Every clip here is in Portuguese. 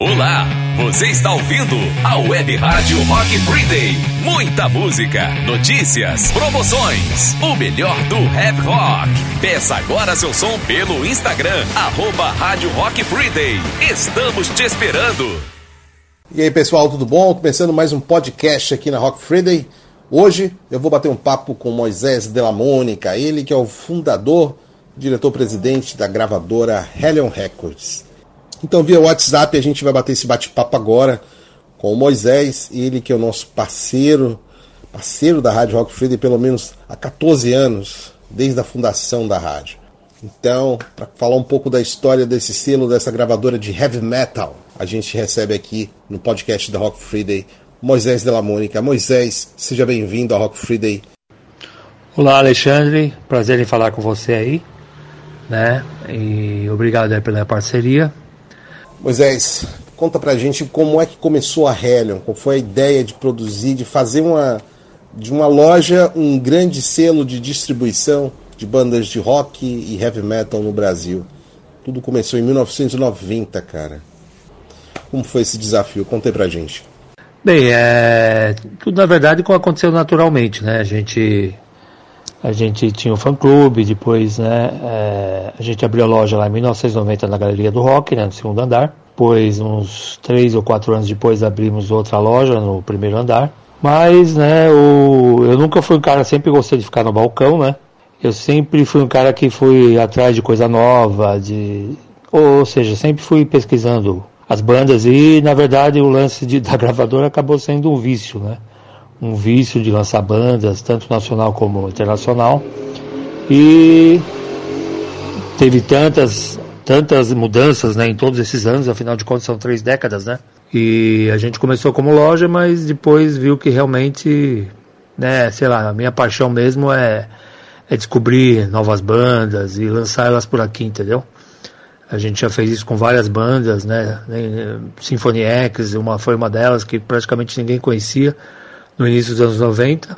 Olá, você está ouvindo a Web Rádio Rock Friday. Muita música, notícias, promoções, o melhor do rap rock. Peça agora seu som pelo Instagram, arroba Rádio Rock Friday. Estamos te esperando. E aí pessoal, tudo bom? Começando mais um podcast aqui na Rock Friday. Hoje eu vou bater um papo com Moisés Della Mônica, ele que é o fundador, diretor-presidente da gravadora Hellion Records. Então, via WhatsApp, a gente vai bater esse bate-papo agora com o Moisés, ele que é o nosso parceiro, parceiro da Rádio Rock Friday pelo menos há 14 anos, desde a fundação da rádio. Então, para falar um pouco da história desse selo, dessa gravadora de heavy metal, a gente recebe aqui no podcast da Rock Friday Moisés Della Mônica. Moisés, seja bem-vindo à Rock Friday. Olá, Alexandre. Prazer em falar com você aí, né? E obrigado pela parceria. Moisés, conta pra gente como é que começou a Hellion, qual foi a ideia de produzir, de fazer uma de uma loja um grande selo de distribuição de bandas de rock e heavy metal no Brasil. Tudo começou em 1990, cara. Como foi esse desafio? Conta aí pra gente. Bem, é, tudo na verdade aconteceu naturalmente, né? A gente a gente tinha o um fã clube, depois né, é, a gente abriu a loja lá em 1990 na Galeria do Rock, né, no segundo andar. Depois, uns três ou quatro anos depois, abrimos outra loja no primeiro andar. Mas, né, o, eu nunca fui um cara, sempre gostei de ficar no balcão, né? Eu sempre fui um cara que fui atrás de coisa nova, de, ou seja, sempre fui pesquisando as bandas e, na verdade, o lance de, da gravadora acabou sendo um vício, né? Um vício de lançar bandas, tanto nacional como internacional. E teve tantas, tantas mudanças né, em todos esses anos, afinal de contas são três décadas, né? E a gente começou como loja, mas depois viu que realmente, né, sei lá, a minha paixão mesmo é, é descobrir novas bandas e lançar elas por aqui, entendeu? A gente já fez isso com várias bandas, né? Symphony X, uma foi uma delas que praticamente ninguém conhecia no início dos anos 90.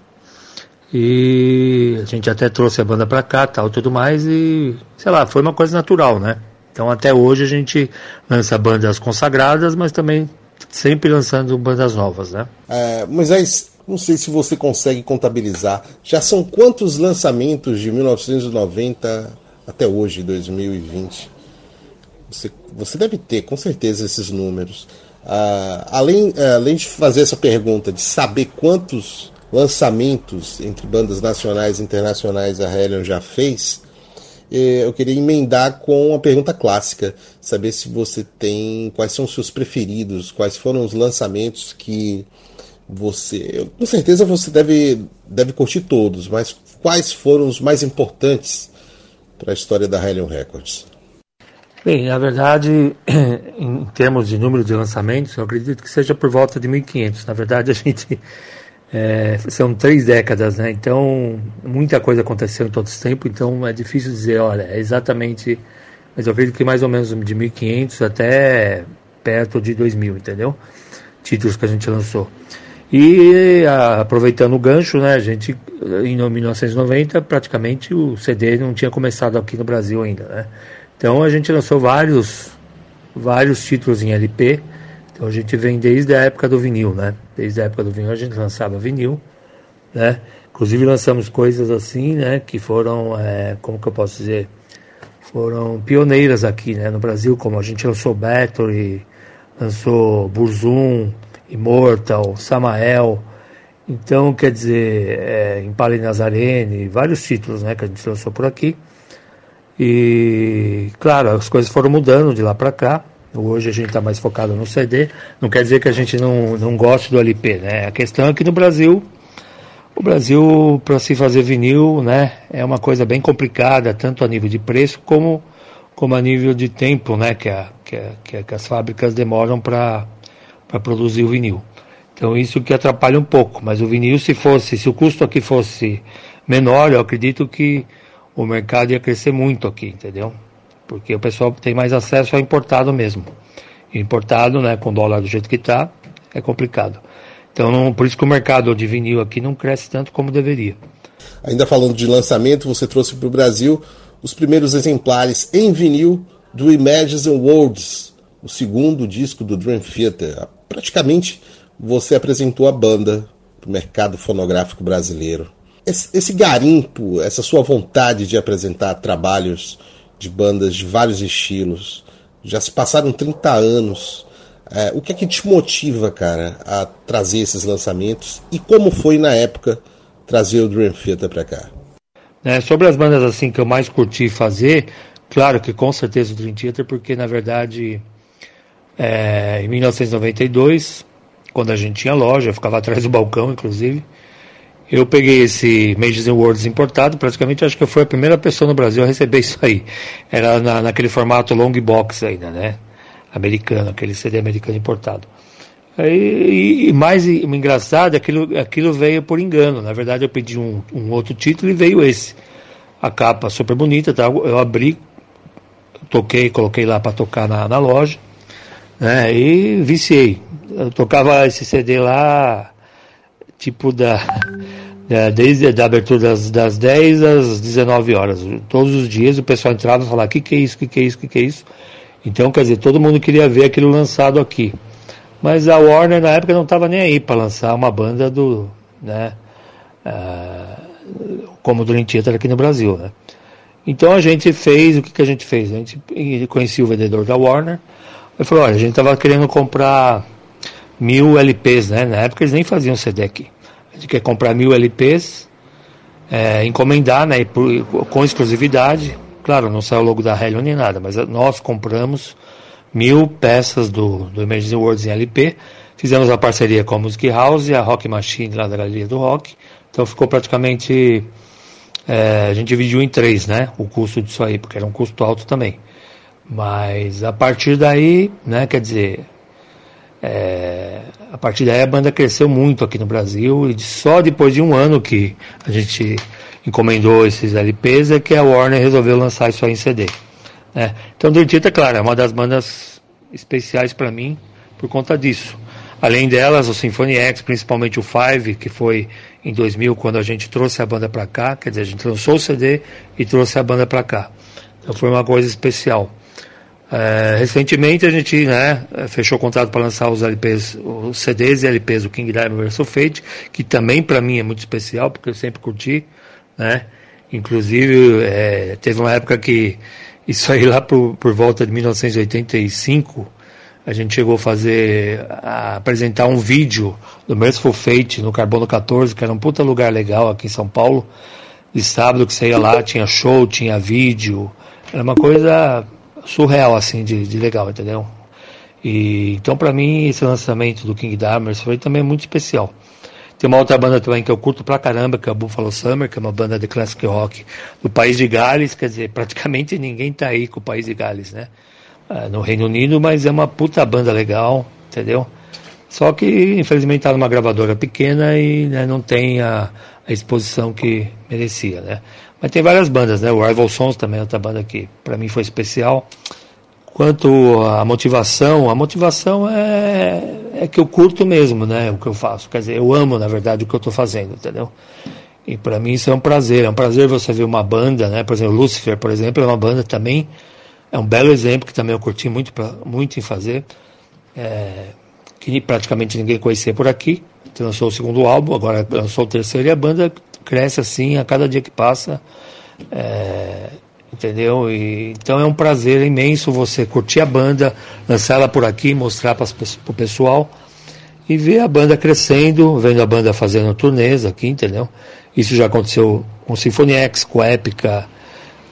E a gente até trouxe a banda pra cá, tal, tudo mais, e sei lá, foi uma coisa natural, né? Então até hoje a gente lança bandas consagradas, mas também sempre lançando bandas novas, né? É, mas aí, não sei se você consegue contabilizar, já são quantos lançamentos de 1990 até hoje, 2020? Você, você deve ter, com certeza, esses números. Uh, além, uh, além de fazer essa pergunta, de saber quantos lançamentos entre bandas nacionais e internacionais a Hellion já fez, eh, eu queria emendar com uma pergunta clássica, saber se você tem, quais são os seus preferidos, quais foram os lançamentos que você, com certeza você deve, deve curtir todos, mas quais foram os mais importantes para a história da Hellion Records? Bem, na verdade, em termos de número de lançamentos, eu acredito que seja por volta de 1.500. Na verdade, a gente é, são três décadas, né? Então, muita coisa aconteceu em todo esse tempo, então é difícil dizer, olha, é exatamente. Mas eu vejo que mais ou menos de 1.500 até perto de 2.000, entendeu? Títulos que a gente lançou. E a, aproveitando o gancho, né, a gente, em 1990, praticamente o CD não tinha começado aqui no Brasil ainda, né? Então a gente lançou vários, vários títulos em LP. Então a gente vem desde a época do vinil, né? Desde a época do vinil a gente lançava vinil, né? Inclusive lançamos coisas assim, né? Que foram, é, como que eu posso dizer? Foram pioneiras aqui, né? No Brasil, como a gente lançou Battery, lançou Burzum, Immortal, Samael. Então, quer dizer, é, Impale Nazarene, vários títulos, né? Que a gente lançou por aqui. E, claro, as coisas foram mudando de lá para cá. Hoje a gente está mais focado no CD. Não quer dizer que a gente não, não goste do LP, né? A questão é que no Brasil, o Brasil, para se fazer vinil, né, é uma coisa bem complicada, tanto a nível de preço como, como a nível de tempo, né, que, a, que, a, que as fábricas demoram para produzir o vinil. Então isso que atrapalha um pouco, mas o vinil se fosse, se o custo aqui fosse menor, eu acredito que o mercado ia crescer muito aqui, entendeu? Porque o pessoal tem mais acesso ao importado mesmo. Importado, né, com dólar do jeito que está, é complicado. Então, não, por isso que o mercado de vinil aqui não cresce tanto como deveria. Ainda falando de lançamento, você trouxe para o Brasil os primeiros exemplares em vinil do Imagines and Worlds, o segundo disco do Dream Theater. Praticamente você apresentou a banda para o mercado fonográfico brasileiro. Esse, garimpo, essa sua vontade de apresentar trabalhos de bandas de vários estilos, já se passaram 30 anos. É, o que é que te motiva, cara, a trazer esses lançamentos? E como foi na época trazer o Dream Theater para cá? É, sobre as bandas assim que eu mais curti fazer, claro que com certeza o Dream Theater, porque na verdade é, em 1992, quando a gente tinha loja, eu ficava atrás do balcão, inclusive. Eu peguei esse Majors and Worlds importado, praticamente acho que eu fui a primeira pessoa no Brasil a receber isso aí. Era na, naquele formato long box ainda, né? Americano, aquele CD americano importado. E, e mais e, engraçado, aquilo, aquilo veio por engano. Na verdade, eu pedi um, um outro título e veio esse. A capa super bonita, tá? eu abri, toquei, coloquei lá para tocar na, na loja né? E viciei. Eu tocava esse CD lá, tipo da, da desde a abertura das, das 10 às 19 horas. Todos os dias o pessoal entrava e falava: o que, que é isso, o que, que é isso, o que, que é isso. Então, quer dizer, todo mundo queria ver aquilo lançado aqui. Mas a Warner na época não estava nem aí para lançar uma banda do. Né, uh, como do Theater aqui no Brasil. Né? Então a gente fez, o que, que a gente fez? A gente conhecia o vendedor da Warner eu falei, olha, a gente tava querendo comprar mil LPs, né? Na época eles nem faziam CD aqui. Gente quer comprar mil LPs, é, encomendar, né? Por, com exclusividade. Claro, não saiu o logo da Helion nem nada, mas nós compramos mil peças do, do Emergency Words em LP. Fizemos a parceria com a Music House e a Rock Machine lá da Galeria do Rock. Então ficou praticamente. É, a gente dividiu em três, né? O custo disso aí, porque era um custo alto também. Mas a partir daí, né, quer dizer, é, a partir daí a banda cresceu muito aqui no Brasil e só depois de um ano que a gente encomendou esses LPs é que a Warner resolveu lançar isso aí em CD. Né? Então, Dirtita, claro, é uma das bandas especiais para mim por conta disso. Além delas, o Symphony X, principalmente o Five, que foi em 2000 quando a gente trouxe a banda para cá, quer dizer, a gente lançou o CD e trouxe a banda para cá. Então foi uma coisa especial. É, recentemente a gente né, fechou o contrato para lançar os LPs, os CDs e LPs do King Diamond vs Fate, que também para mim é muito especial, porque eu sempre curti, né? Inclusive, é, teve uma época que isso aí lá por, por volta de 1985, a gente chegou a fazer, a apresentar um vídeo do Merciful Fate no Carbono 14, que era um puta lugar legal aqui em São Paulo, de sábado que você ia lá, tinha show, tinha vídeo, era uma coisa surreal, assim, de, de legal, entendeu? E, então, para mim, esse lançamento do King Diamond foi também muito especial. Tem uma outra banda também que eu curto pra caramba, que é a Buffalo Summer, que é uma banda de classic rock do país de Gales, quer dizer, praticamente ninguém tá aí com o país de Gales, né? Ah, no Reino Unido, mas é uma puta banda legal, entendeu? Só que, infelizmente, tá numa gravadora pequena e né, não tem a, a exposição que merecia, né? Mas tem várias bandas, né? O Rival Sons também é outra banda que para mim foi especial. Quanto à motivação, a motivação é, é que eu curto mesmo, né? O que eu faço. Quer dizer, eu amo, na verdade, o que eu estou fazendo, entendeu? E para mim isso é um prazer. É um prazer você ver uma banda, né? Por exemplo, Lucifer, por exemplo, é uma banda também. É um belo exemplo que também eu curti muito, pra, muito em fazer. É, que praticamente ninguém conhecia por aqui. Lançou o segundo álbum, agora lançou o terceiro e a banda cresce assim a cada dia que passa. É, entendeu? E, então é um prazer imenso você curtir a banda, lançar ela por aqui, mostrar para o pessoal e ver a banda crescendo, vendo a banda fazendo turnês aqui, entendeu? Isso já aconteceu com Symphony X, com Épica,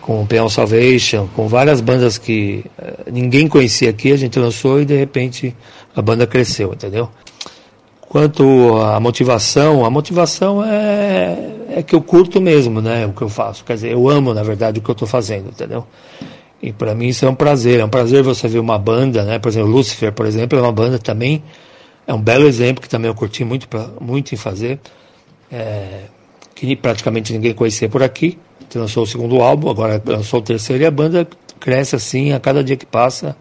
com Peon Salvation, com várias bandas que uh, ninguém conhecia aqui, a gente lançou e de repente a banda cresceu, entendeu? Quanto à motivação, a motivação é, é que eu curto mesmo, né, o que eu faço. Quer dizer, eu amo, na verdade, o que eu estou fazendo, entendeu? E para mim isso é um prazer. É um prazer você ver uma banda, né? Por exemplo, Lucifer, por exemplo, é uma banda também. É um belo exemplo que também eu curti muito, pra, muito em fazer. É, que praticamente ninguém conhecia por aqui. Lançou o segundo álbum, agora lançou o terceiro e a banda cresce assim a cada dia que passa.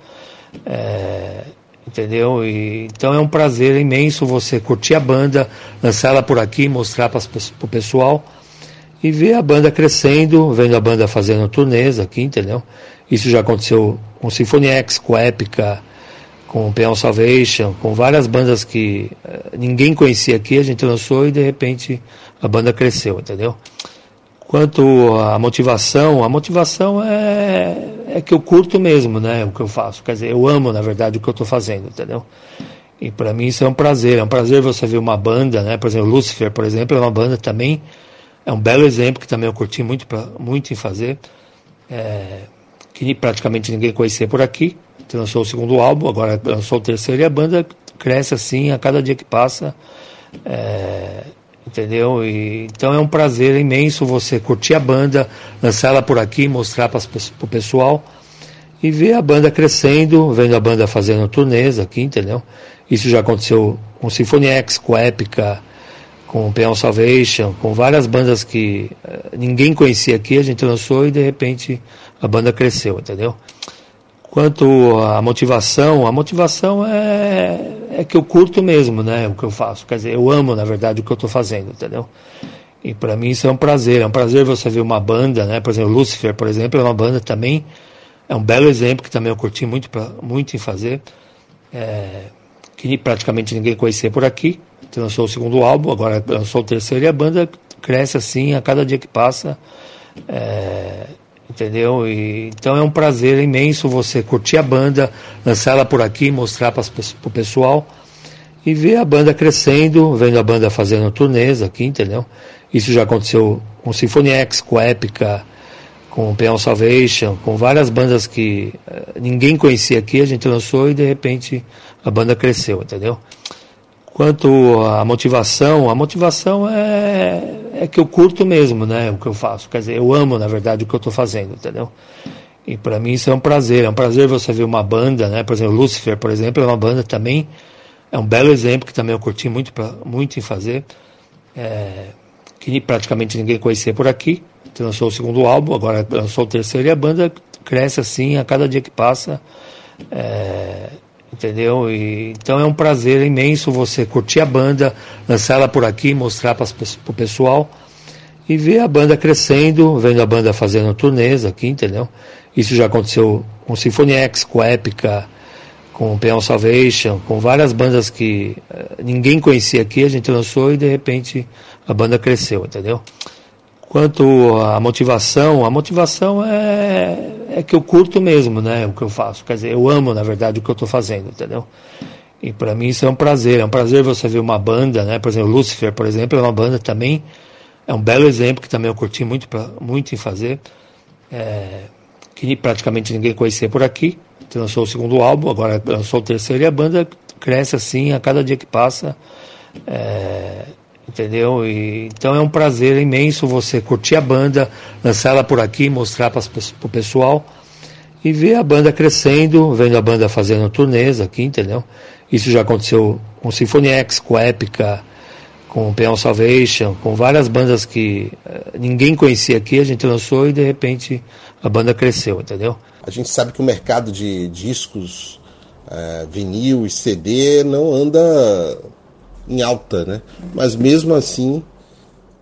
É, entendeu? E, então é um prazer imenso você curtir a banda, lançar ela por aqui, mostrar para o pessoal e ver a banda crescendo, vendo a banda fazendo turnês aqui, entendeu? Isso já aconteceu com Symphony X, com Épica, com Peão Salvation, com várias bandas que uh, ninguém conhecia aqui, a gente lançou e de repente a banda cresceu, entendeu? Quanto à motivação, a motivação é, é que eu curto mesmo, né, o que eu faço. Quer dizer, eu amo, na verdade, o que eu estou fazendo, entendeu? E para mim isso é um prazer, é um prazer você ver uma banda, né, por exemplo, Lucifer, por exemplo, é uma banda também, é um belo exemplo que também eu curti muito, pra, muito em fazer, é, que praticamente ninguém conhecia por aqui, lançou o segundo álbum, agora lançou o terceiro e a banda cresce assim a cada dia que passa. É, entendeu? E, então é um prazer imenso você curtir a banda, lançar ela por aqui, mostrar para o pessoal e ver a banda crescendo, vendo a banda fazendo turnês aqui, entendeu? Isso já aconteceu com Symphony X, com Épica, com Peão Salvation, com várias bandas que uh, ninguém conhecia aqui, a gente lançou e de repente a banda cresceu, entendeu? Quanto à motivação, a motivação é, é que eu curto mesmo, né, o que eu faço. Quer dizer, eu amo, na verdade, o que eu estou fazendo, entendeu? E para mim isso é um prazer. É um prazer você ver uma banda, né? Por exemplo, Lucifer, por exemplo, é uma banda também, é um belo exemplo que também eu curti muito, pra, muito em fazer. É, que praticamente ninguém conhecia por aqui. Lançou o segundo álbum, agora lançou o terceiro e a banda cresce assim a cada dia que passa. É, entendeu? E, então é um prazer imenso você curtir a banda, lançar ela por aqui, mostrar para o pessoal e ver a banda crescendo, vendo a banda fazendo turnês aqui, entendeu? Isso já aconteceu com Symphony X, com Épica, com Peão Salvation, com várias bandas que uh, ninguém conhecia aqui, a gente lançou e de repente a banda cresceu, entendeu? Quanto à motivação, a motivação é, é que eu curto mesmo, né, o que eu faço. Quer dizer, eu amo, na verdade, o que eu estou fazendo, entendeu? E para mim isso é um prazer. É um prazer você ver uma banda, né? Por exemplo, Lucifer, por exemplo, é uma banda também, é um belo exemplo que também eu curti muito, pra, muito em fazer. É, que praticamente ninguém conhecia por aqui. Lançou o segundo álbum, agora lançou o terceiro e a banda cresce assim a cada dia que passa. É, entendeu? E, então é um prazer imenso você curtir a banda, lançar ela por aqui, mostrar para o pessoal e ver a banda crescendo, vendo a banda fazendo turnês aqui, entendeu? Isso já aconteceu com Symphony X, com Épica, com Peão Salvation, com várias bandas que uh, ninguém conhecia aqui, a gente lançou e de repente a banda cresceu, entendeu? Quanto à motivação, a motivação é, é que eu curto mesmo, né, o que eu faço. Quer dizer, eu amo, na verdade, o que eu estou fazendo, entendeu? E para mim isso é um prazer. É um prazer você ver uma banda, né? Por exemplo, Lucifer, por exemplo, é uma banda também, é um belo exemplo que também eu curti muito, pra, muito em fazer. É, que praticamente ninguém conhecia por aqui. Lançou o segundo álbum, agora lançou o terceiro e a banda cresce assim a cada dia que passa. É, entendeu? E, então é um prazer imenso você curtir a banda, lançar ela por aqui, mostrar para o pessoal e ver a banda crescendo, vendo a banda fazendo turnês aqui, entendeu? Isso já aconteceu com Symphony X, com Épica, com Peão Salvation, com várias bandas que uh, ninguém conhecia aqui, a gente lançou e de repente a banda cresceu, entendeu? A gente sabe que o mercado de discos, uh, vinil e CD não anda em alta, né? Mas mesmo assim,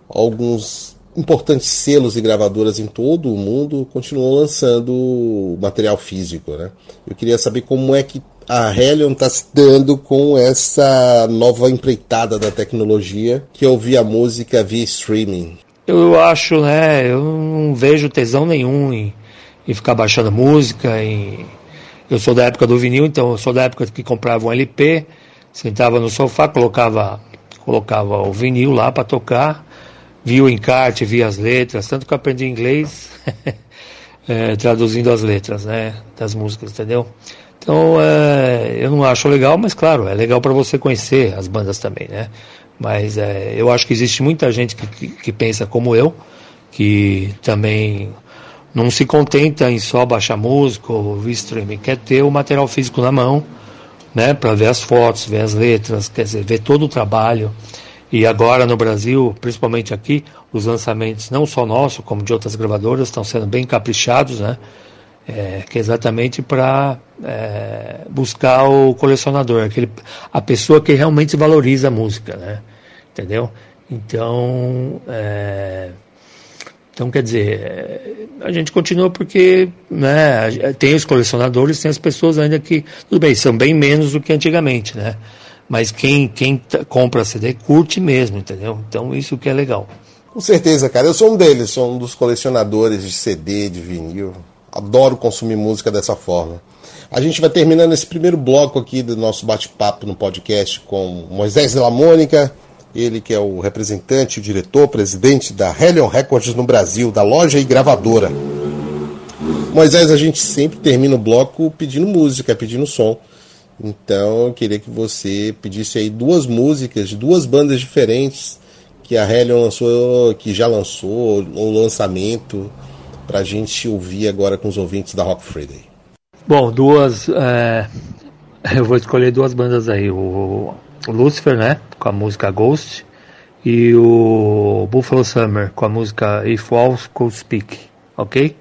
alguns importantes selos e gravadoras em todo o mundo continuam lançando material físico, né? Eu queria saber como é que a Helion está se dando com essa nova empreitada da tecnologia que é ouvir a música via streaming. Eu acho, né? Eu não vejo tesão nenhum em, em ficar baixando música. Em... Eu sou da época do vinil, então eu sou da época que comprava um LP sentava no sofá, colocava, colocava o vinil lá para tocar, via o encarte, via as letras, tanto que eu aprendi inglês é, traduzindo as letras né, das músicas, entendeu? Então é, eu não acho legal, mas claro, é legal para você conhecer as bandas também, né? Mas é, eu acho que existe muita gente que, que, que pensa como eu, que também não se contenta em só baixar música ou streaming, quer ter o material físico na mão, né, para ver as fotos, ver as letras, quer dizer, ver todo o trabalho. E agora no Brasil, principalmente aqui, os lançamentos não só nossos, como de outras gravadoras, estão sendo bem caprichados, né? É, que é exatamente para é, buscar o colecionador, aquele, a pessoa que realmente valoriza a música, né? Entendeu? Então, é, Então, quer dizer, é, a gente continua porque né, tem os colecionadores, tem as pessoas ainda que, tudo bem, são bem menos do que antigamente, né? Mas quem, quem compra CD curte mesmo, entendeu? Então, isso que é legal. Com certeza, cara. Eu sou um deles, sou um dos colecionadores de CD, de vinil. Adoro consumir música dessa forma. A gente vai terminando esse primeiro bloco aqui do nosso bate-papo no podcast com Moisés de la Mônica, ele que é o representante, o diretor, presidente da Helion Records no Brasil, da loja e gravadora. Moisés, a gente sempre termina o bloco pedindo música, pedindo som. Então eu queria que você pedisse aí duas músicas de duas bandas diferentes que a Helion lançou, que já lançou, um lançamento, para a gente ouvir agora com os ouvintes da Rock Friday. Bom, duas. É, eu vou escolher duas bandas aí. O Lucifer, né? Com a música Ghost. E o Buffalo Summer com a música If Walls Could Speak. Ok?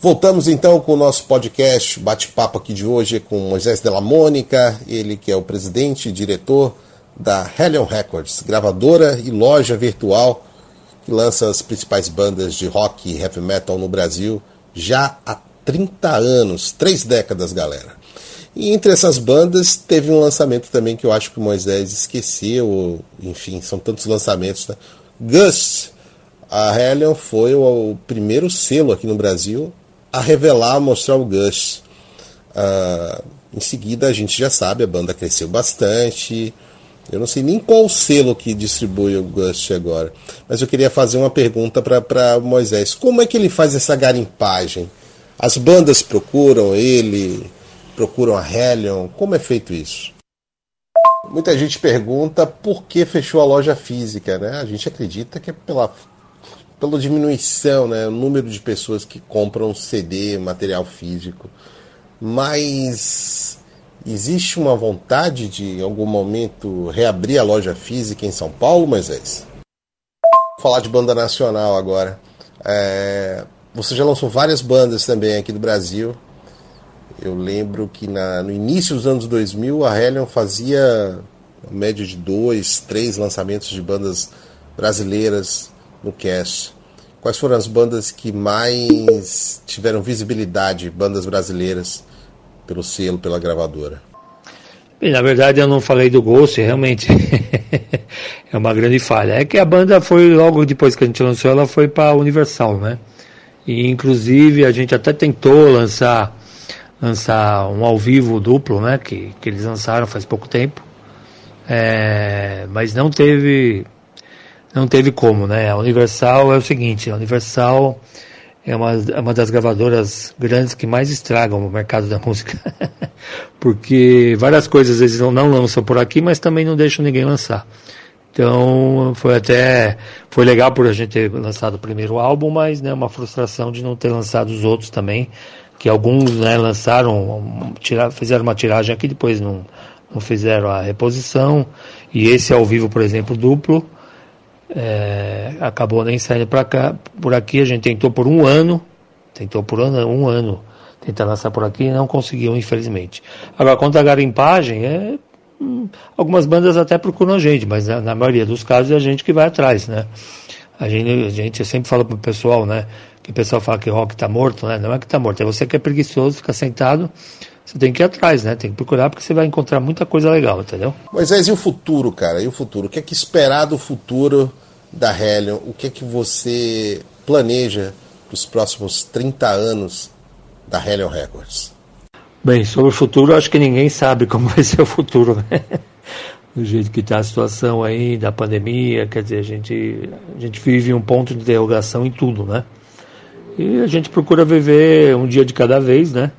Voltamos então com o nosso podcast, bate-papo aqui de hoje com Moisés Della Mônica, ele que é o presidente e diretor da Hellion Records, gravadora e loja virtual que lança as principais bandas de rock e heavy metal no Brasil já há 30 anos, três décadas, galera. E entre essas bandas teve um lançamento também que eu acho que o Moisés esqueceu, enfim, são tantos lançamentos. Né? Gus, a Hellion foi o primeiro selo aqui no Brasil a revelar, a mostrar o Gus. Uh, em seguida, a gente já sabe, a banda cresceu bastante. Eu não sei nem qual selo que distribui o Gus agora. Mas eu queria fazer uma pergunta para Moisés. Como é que ele faz essa garimpagem? As bandas procuram ele, procuram a Hellion? Como é feito isso? Muita gente pergunta por que fechou a loja física, né? A gente acredita que é pela pela diminuição, né, o número de pessoas que compram CD, material físico. Mas existe uma vontade de, em algum momento, reabrir a loja física em São Paulo, Moisés? Vou falar de banda nacional agora. É, você já lançou várias bandas também aqui do Brasil. Eu lembro que na, no início dos anos 2000 a Hellion fazia média de dois, três lançamentos de bandas brasileiras no cast. Quais foram as bandas que mais tiveram visibilidade, bandas brasileiras, pelo selo, pela gravadora? Na verdade eu não falei do Ghost, realmente é uma grande falha. É que a banda foi, logo depois que a gente lançou, ela foi para Universal, né? E inclusive a gente até tentou lançar lançar um ao vivo duplo, né? Que, que eles lançaram faz pouco tempo. É, mas não teve não teve como, né? A Universal é o seguinte, a Universal é uma, é uma das gravadoras grandes que mais estragam o mercado da música. Porque várias coisas eles não, não lançam por aqui, mas também não deixam ninguém lançar. Então foi até foi legal por a gente ter lançado o primeiro álbum, mas né, uma frustração de não ter lançado os outros também, que alguns né, lançaram, tira, fizeram uma tiragem aqui, depois não, não fizeram a reposição. E esse ao vivo, por exemplo, duplo, é, acabou nem saindo para cá. Por aqui a gente tentou por um ano, tentou por um, um ano tentar lançar por aqui e não conseguiu, infelizmente. Agora, quanto à garimpagem, é, hum, algumas bandas até procuram a gente, mas na, na, maioria dos casos é a gente que vai atrás, né? A gente, a gente sempre fala pro pessoal, né? Que o pessoal fala que rock tá morto, né? Não é que tá morto, é você que é preguiçoso, fica sentado, você tem que ir atrás, né? Tem que procurar porque você vai encontrar muita coisa legal, entendeu? Moisés, e o futuro, cara? E o futuro? O que é que esperar do futuro da Helion? O que é que você planeja para os próximos 30 anos da Helion Records? Bem, sobre o futuro, acho que ninguém sabe como vai ser o futuro, né? Do jeito que está a situação aí, da pandemia, quer dizer, a gente, a gente vive um ponto de interrogação em tudo, né? E a gente procura viver um dia de cada vez, né?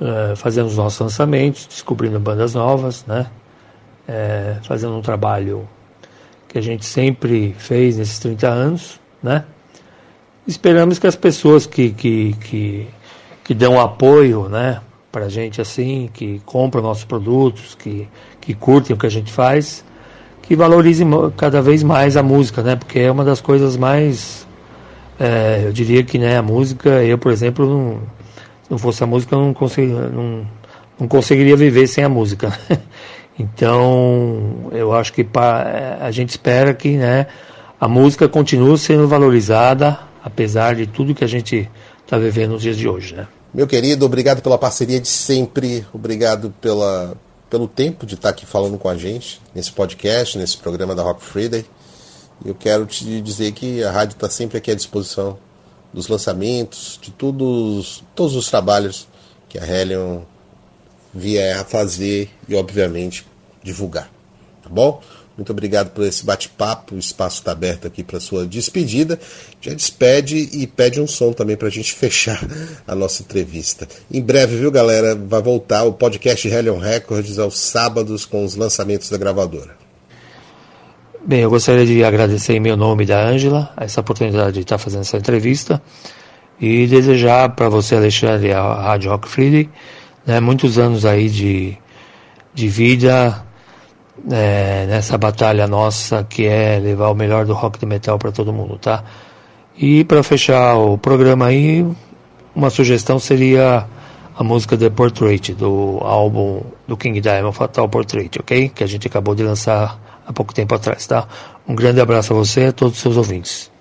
Uh, fazendo os nossos lançamentos, descobrindo bandas novas, né? Uh, fazendo um trabalho que a gente sempre fez nesses 30 anos, né? Esperamos que as pessoas que, que, que, que dão apoio, né, para a gente assim, que compram nossos produtos, que, que curtem o que a gente faz, que valorizem cada vez mais a música, né? Porque é uma das coisas mais, é, eu diria que, né, a música, eu, por exemplo, não, não fosse a música, eu não, consegui, não, não conseguiria viver sem a música. então, eu acho que pra, a gente espera que né, a música continue sendo valorizada, apesar de tudo que a gente está vivendo nos dias de hoje. Né? Meu querido, obrigado pela parceria de sempre, obrigado pela, pelo tempo de estar aqui falando com a gente nesse podcast, nesse programa da Rock Friday. Eu quero te dizer que a rádio está sempre aqui à disposição dos lançamentos, de todos, todos os trabalhos que a Helion vier a fazer e, obviamente, divulgar. Tá bom? Muito obrigado por esse bate-papo. O espaço está aberto aqui para sua despedida. Já despede e pede um som também para a gente fechar a nossa entrevista. Em breve, viu, galera? Vai voltar o podcast Helion Records aos sábados com os lançamentos da gravadora. Bem, eu gostaria de agradecer em meu nome da Ângela essa oportunidade de estar fazendo essa entrevista e desejar para você, Alexandre, a Rádio Rock Friday, né, muitos anos aí de, de vida é, nessa batalha nossa que é levar o melhor do rock de metal para todo mundo, tá? E para fechar o programa aí, uma sugestão seria a música The Portrait, do álbum do King Diamond, Fatal Portrait, ok? Que a gente acabou de lançar há pouco tempo atrás, tá? Um grande abraço a você e a todos os seus ouvintes.